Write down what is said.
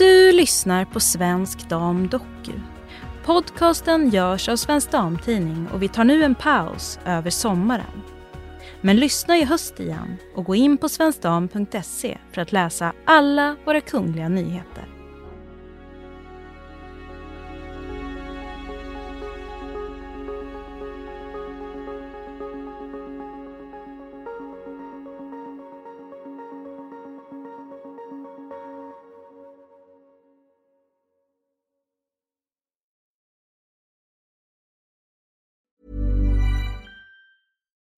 Du lyssnar på Svensk Dam Doku. Podcasten görs av Svensk Damtidning och vi tar nu en paus över sommaren. Men lyssna i höst igen och gå in på svenskdam.se för att läsa alla våra kungliga nyheter.